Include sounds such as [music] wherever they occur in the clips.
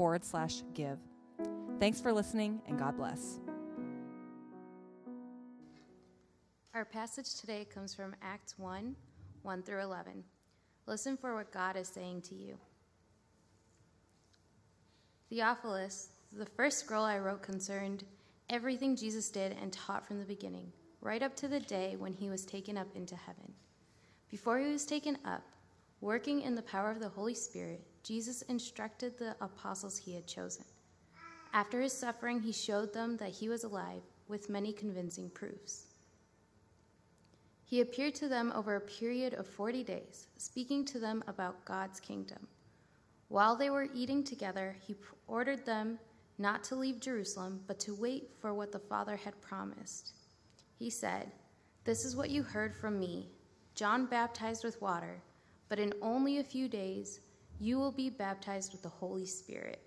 forward slash give. Thanks for listening, and God bless. Our passage today comes from Acts 1 1 through 11. Listen for what God is saying to you. Theophilus, the first scroll I wrote concerned everything Jesus did and taught from the beginning, right up to the day when he was taken up into heaven. Before he was taken up, working in the power of the Holy Spirit, Jesus instructed the apostles he had chosen. After his suffering, he showed them that he was alive with many convincing proofs. He appeared to them over a period of 40 days, speaking to them about God's kingdom. While they were eating together, he ordered them not to leave Jerusalem, but to wait for what the Father had promised. He said, This is what you heard from me John baptized with water, but in only a few days you will be baptized with the Holy Spirit.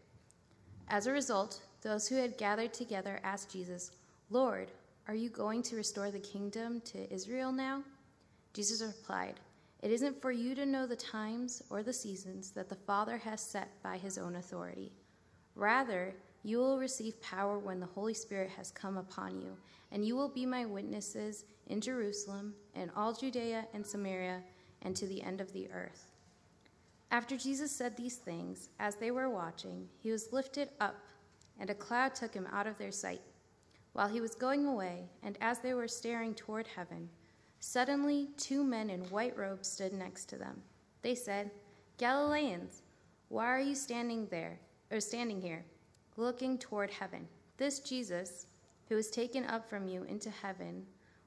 As a result, those who had gathered together asked Jesus, Lord, are you going to restore the kingdom to Israel now? Jesus replied, It isn't for you to know the times or the seasons that the Father has set by his own authority. Rather, you will receive power when the Holy Spirit has come upon you, and you will be my witnesses in Jerusalem and all Judea and Samaria and to the end of the earth. After Jesus said these things, as they were watching, he was lifted up, and a cloud took him out of their sight. While he was going away, and as they were staring toward heaven, suddenly two men in white robes stood next to them. They said, Galileans, why are you standing there, or standing here? looking toward heaven. This Jesus, who was taken up from you into heaven,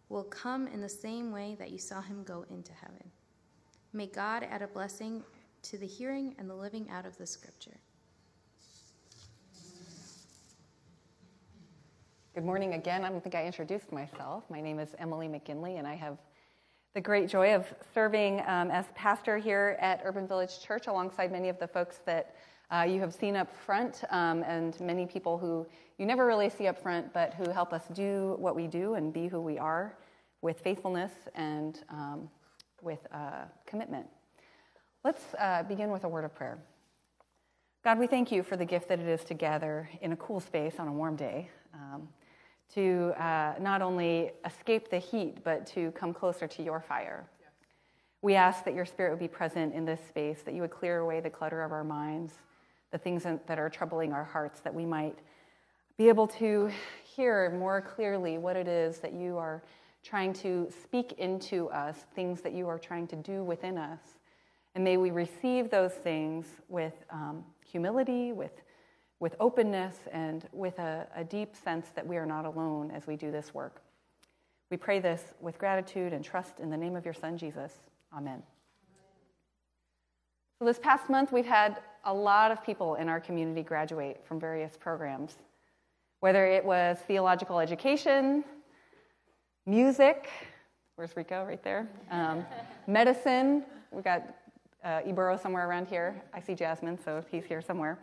will come in the same way that you saw him go into heaven. May God add a blessing to the hearing and the living out of the scripture. Good morning again. I don't think I introduced myself. My name is Emily McGinley, and I have the great joy of serving um, as pastor here at Urban Village Church alongside many of the folks that uh, you have seen up front, um, and many people who you never really see up front, but who help us do what we do and be who we are with faithfulness and um, with uh, commitment. Let's uh, begin with a word of prayer. God, we thank you for the gift that it is to gather in a cool space on a warm day, um, to uh, not only escape the heat, but to come closer to your fire. We ask that your spirit would be present in this space, that you would clear away the clutter of our minds, the things that are troubling our hearts, that we might be able to hear more clearly what it is that you are trying to speak into us, things that you are trying to do within us. And may we receive those things with um, humility, with, with openness, and with a, a deep sense that we are not alone as we do this work. We pray this with gratitude and trust in the name of your Son, Jesus. Amen. So, this past month, we've had a lot of people in our community graduate from various programs, whether it was theological education, music, where's Rico right there? Um, medicine, we got uh, somewhere around here. I see Jasmine, so he's here somewhere.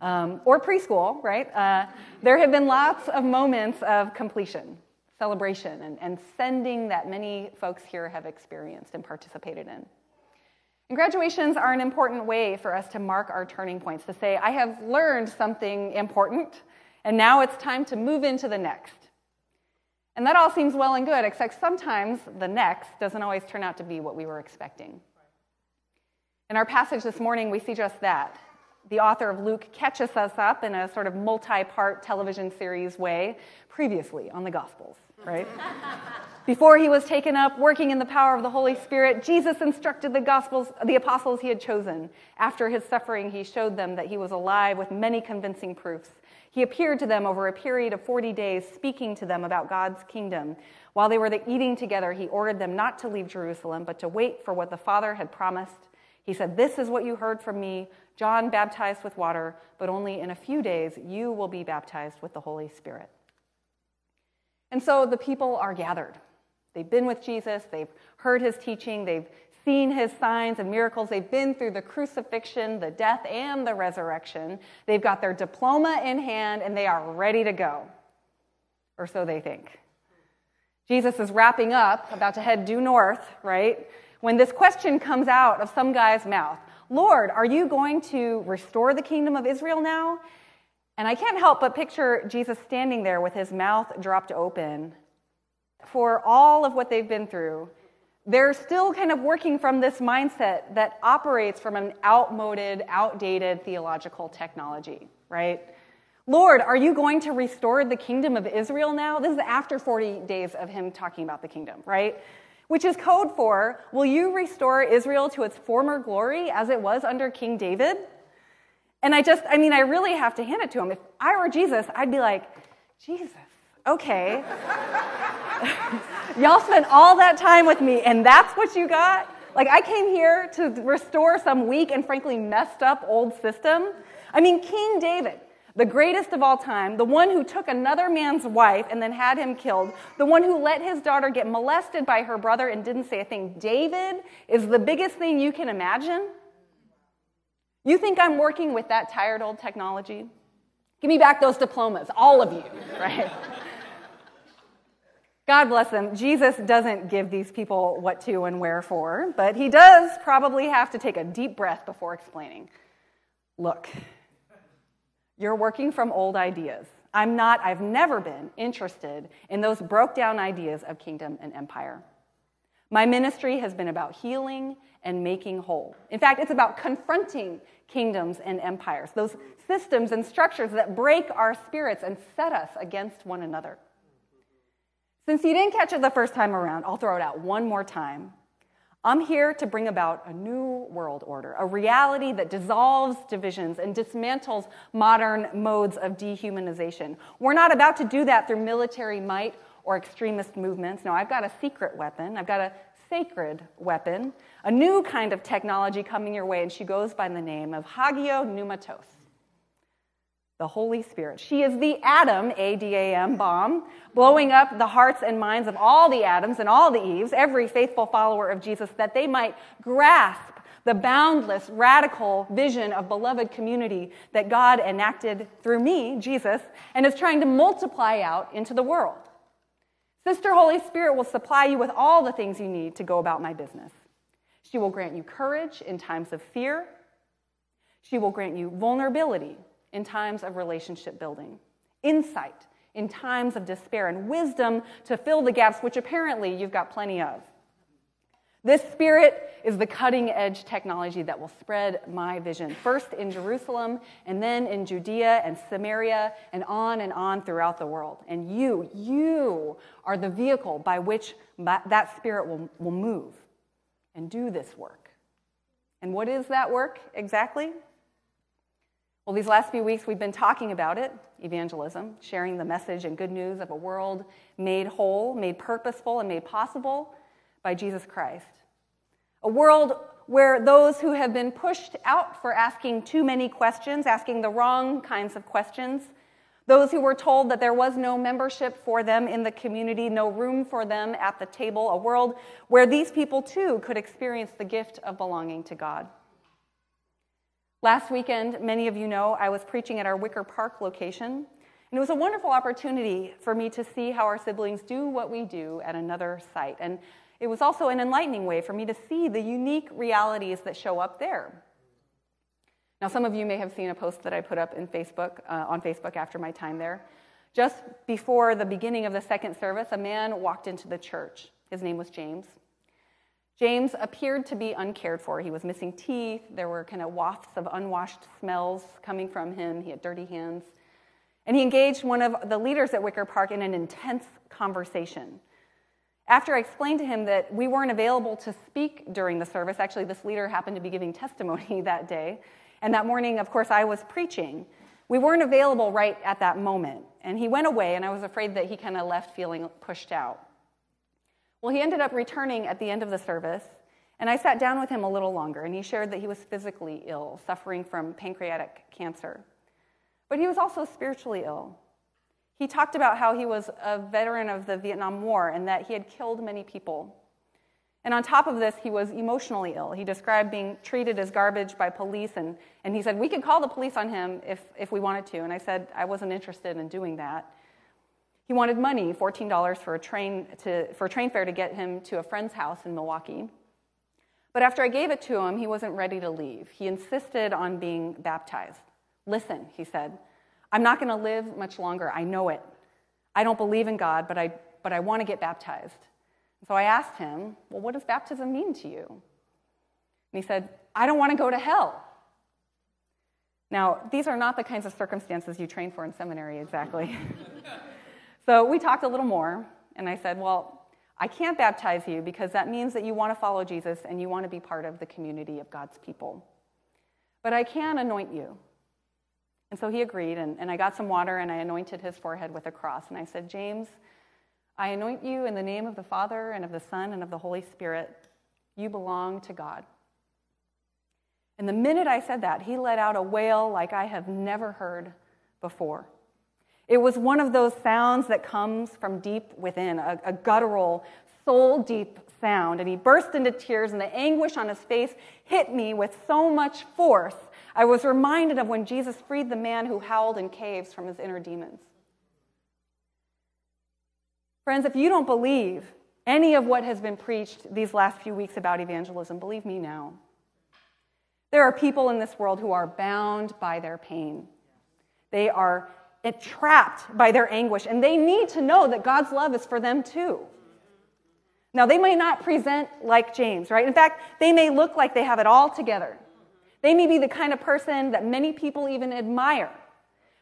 Um, or preschool, right? Uh, there have been lots of moments of completion, celebration, and, and sending that many folks here have experienced and participated in. And graduations are an important way for us to mark our turning points, to say, I have learned something important, and now it's time to move into the next. And that all seems well and good, except sometimes the next doesn't always turn out to be what we were expecting. In our passage this morning, we see just that. The author of Luke catches us up in a sort of multi part television series way previously on the Gospels, right? [laughs] Before he was taken up, working in the power of the Holy Spirit, Jesus instructed the gospels, the apostles he had chosen. After his suffering, he showed them that he was alive with many convincing proofs. He appeared to them over a period of 40 days, speaking to them about God's kingdom. While they were eating together, he ordered them not to leave Jerusalem, but to wait for what the Father had promised. He said, This is what you heard from me. John baptized with water, but only in a few days you will be baptized with the Holy Spirit. And so the people are gathered. They've been with Jesus, they've heard his teaching, they've seen his signs and miracles, they've been through the crucifixion, the death, and the resurrection. They've got their diploma in hand and they are ready to go. Or so they think. Jesus is wrapping up, about to head due north, right? When this question comes out of some guy's mouth Lord, are you going to restore the kingdom of Israel now? And I can't help but picture Jesus standing there with his mouth dropped open. For all of what they've been through, they're still kind of working from this mindset that operates from an outmoded, outdated theological technology, right? Lord, are you going to restore the kingdom of Israel now? This is after 40 days of him talking about the kingdom, right? Which is code for, will you restore Israel to its former glory as it was under King David? And I just, I mean, I really have to hand it to him. If I were Jesus, I'd be like, Jesus, okay. [laughs] Y'all spent all that time with me, and that's what you got? Like, I came here to restore some weak and frankly messed up old system. I mean, King David, the greatest of all time, the one who took another man's wife and then had him killed, the one who let his daughter get molested by her brother and didn't say a thing. David is the biggest thing you can imagine. You think I'm working with that tired old technology? Give me back those diplomas, all of you, [laughs] right? God bless them. Jesus doesn't give these people what to and where for, but he does probably have to take a deep breath before explaining. Look, you're working from old ideas. I'm not, I've never been interested in those broke down ideas of kingdom and empire. My ministry has been about healing and making whole. In fact, it's about confronting kingdoms and empires, those systems and structures that break our spirits and set us against one another. Since you didn't catch it the first time around, I'll throw it out one more time. I'm here to bring about a new world order, a reality that dissolves divisions and dismantles modern modes of dehumanization. We're not about to do that through military might or extremist movements. No, I've got a secret weapon. I've got a sacred weapon, a new kind of technology coming your way, and she goes by the name of Hagio Pneumatos, the Holy Spirit. She is the atom, A D A M bomb, blowing up the hearts and minds of all the Adams and all the Eves, every faithful follower of Jesus, that they might grasp the boundless, radical vision of beloved community that God enacted through me, Jesus, and is trying to multiply out into the world. Sister Holy Spirit will supply you with all the things you need to go about my business. She will grant you courage in times of fear. She will grant you vulnerability in times of relationship building, insight in times of despair, and wisdom to fill the gaps, which apparently you've got plenty of. This spirit is the cutting edge technology that will spread my vision, first in Jerusalem, and then in Judea and Samaria, and on and on throughout the world. And you, you are the vehicle by which that spirit will, will move and do this work. And what is that work exactly? Well, these last few weeks we've been talking about it evangelism, sharing the message and good news of a world made whole, made purposeful, and made possible by Jesus Christ. A world where those who have been pushed out for asking too many questions, asking the wrong kinds of questions, those who were told that there was no membership for them in the community, no room for them at the table, a world where these people too could experience the gift of belonging to God. Last weekend, many of you know, I was preaching at our Wicker Park location, and it was a wonderful opportunity for me to see how our siblings do what we do at another site. And it was also an enlightening way for me to see the unique realities that show up there. Now, some of you may have seen a post that I put up in Facebook, uh, on Facebook after my time there. Just before the beginning of the second service, a man walked into the church. His name was James. James appeared to be uncared for. He was missing teeth. There were kind of wafts of unwashed smells coming from him. He had dirty hands. And he engaged one of the leaders at Wicker Park in an intense conversation. After I explained to him that we weren't available to speak during the service, actually, this leader happened to be giving testimony [laughs] that day, and that morning, of course, I was preaching. We weren't available right at that moment. And he went away, and I was afraid that he kind of left feeling pushed out. Well, he ended up returning at the end of the service, And I sat down with him a little longer, and he shared that he was physically ill, suffering from pancreatic cancer. But he was also spiritually ill. He talked about how he was a veteran of the Vietnam War and that he had killed many people. And on top of this, he was emotionally ill. He described being treated as garbage by police, and, and he said, We could call the police on him if, if we wanted to. And I said, I wasn't interested in doing that. He wanted money, $14 for a train, to, for a train fare to get him to a friend's house in Milwaukee. But after I gave it to him, he wasn't ready to leave. He insisted on being baptized. Listen, he said, I'm not going to live much longer. I know it. I don't believe in God, but I, but I want to get baptized. So I asked him, Well, what does baptism mean to you? And he said, I don't want to go to hell. Now, these are not the kinds of circumstances you train for in seminary exactly. [laughs] so we talked a little more, and I said, Well, I can't baptize you because that means that you want to follow Jesus and you want to be part of the community of God's people. But I can anoint you. And so he agreed, and, and I got some water and I anointed his forehead with a cross. And I said, James, I anoint you in the name of the Father and of the Son and of the Holy Spirit. You belong to God. And the minute I said that, he let out a wail like I have never heard before. It was one of those sounds that comes from deep within, a, a guttural, soul deep sound. And he burst into tears, and the anguish on his face hit me with so much force. I was reminded of when Jesus freed the man who howled in caves from his inner demons. Friends, if you don't believe any of what has been preached these last few weeks about evangelism, believe me now. There are people in this world who are bound by their pain. They are trapped by their anguish, and they need to know that God's love is for them too. Now, they may not present like James, right? In fact, they may look like they have it all together. They may be the kind of person that many people even admire.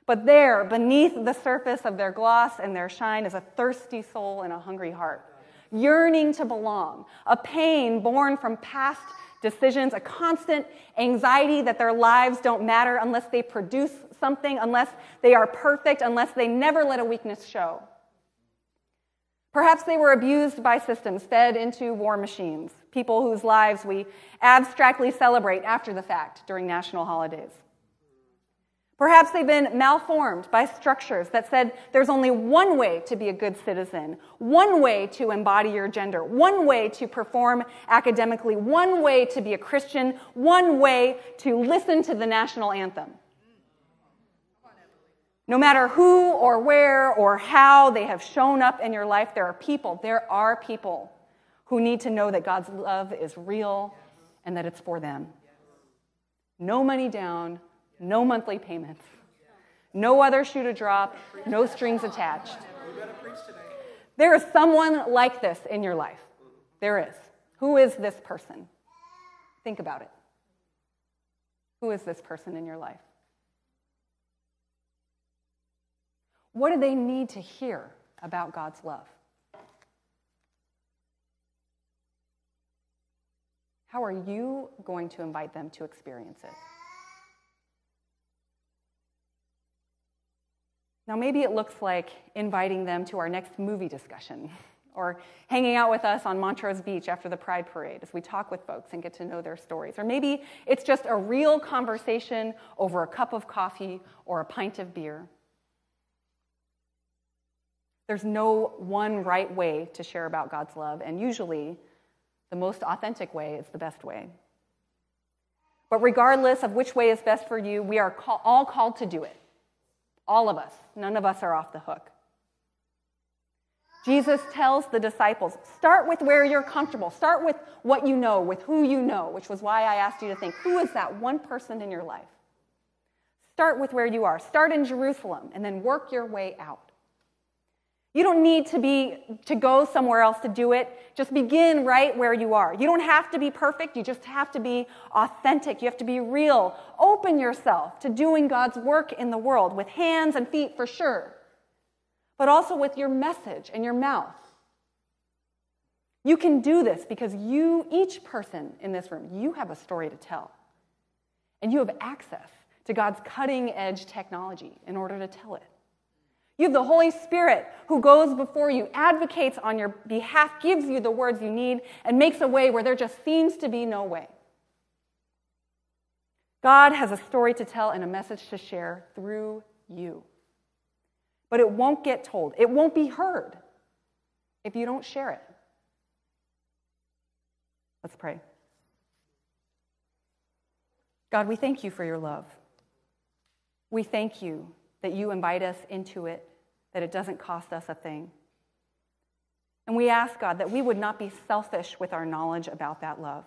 But there, beneath the surface of their gloss and their shine, is a thirsty soul and a hungry heart, yearning to belong, a pain born from past decisions, a constant anxiety that their lives don't matter unless they produce something, unless they are perfect, unless they never let a weakness show. Perhaps they were abused by systems fed into war machines, people whose lives we abstractly celebrate after the fact during national holidays. Perhaps they've been malformed by structures that said there's only one way to be a good citizen, one way to embody your gender, one way to perform academically, one way to be a Christian, one way to listen to the national anthem. No matter who or where or how they have shown up in your life, there are people, there are people who need to know that God's love is real and that it's for them. No money down, no monthly payments, no other shoe to drop, no strings attached. There is someone like this in your life. There is. Who is this person? Think about it. Who is this person in your life? What do they need to hear about God's love? How are you going to invite them to experience it? Now, maybe it looks like inviting them to our next movie discussion or hanging out with us on Montrose Beach after the Pride Parade as we talk with folks and get to know their stories. Or maybe it's just a real conversation over a cup of coffee or a pint of beer. There's no one right way to share about God's love, and usually the most authentic way is the best way. But regardless of which way is best for you, we are all called to do it. All of us. None of us are off the hook. Jesus tells the disciples start with where you're comfortable, start with what you know, with who you know, which was why I asked you to think who is that one person in your life? Start with where you are. Start in Jerusalem and then work your way out. You don't need to be to go somewhere else to do it. Just begin right where you are. You don't have to be perfect, you just have to be authentic. You have to be real. Open yourself to doing God's work in the world with hands and feet for sure. But also with your message and your mouth. You can do this because you each person in this room, you have a story to tell. And you have access to God's cutting edge technology in order to tell it. You have the Holy Spirit who goes before you, advocates on your behalf, gives you the words you need, and makes a way where there just seems to be no way. God has a story to tell and a message to share through you. But it won't get told, it won't be heard if you don't share it. Let's pray. God, we thank you for your love. We thank you that you invite us into it, that it doesn't cost us a thing. And we ask, God, that we would not be selfish with our knowledge about that love.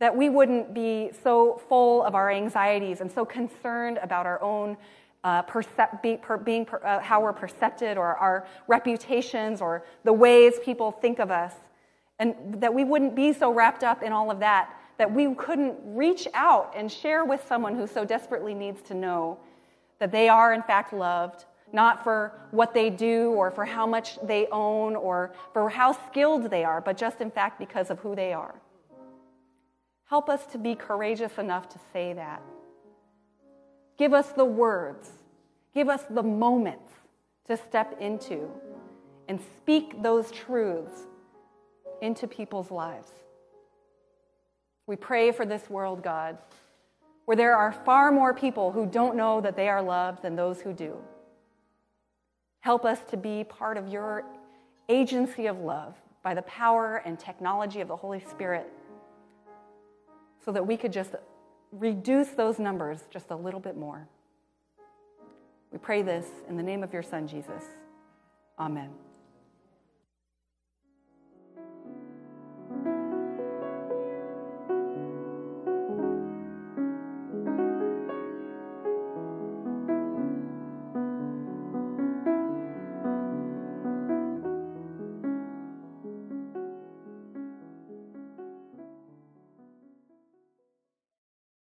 That we wouldn't be so full of our anxieties and so concerned about our own uh, percep- be, per, being per, uh, how we're percepted or our reputations or the ways people think of us. And that we wouldn't be so wrapped up in all of that that we couldn't reach out and share with someone who so desperately needs to know that they are, in fact, loved, not for what they do or for how much they own or for how skilled they are, but just, in fact, because of who they are. Help us to be courageous enough to say that. Give us the words, give us the moments to step into and speak those truths into people's lives. We pray for this world, God, where there are far more people who don't know that they are loved than those who do. Help us to be part of your agency of love by the power and technology of the Holy Spirit so that we could just reduce those numbers just a little bit more. We pray this in the name of your Son, Jesus. Amen.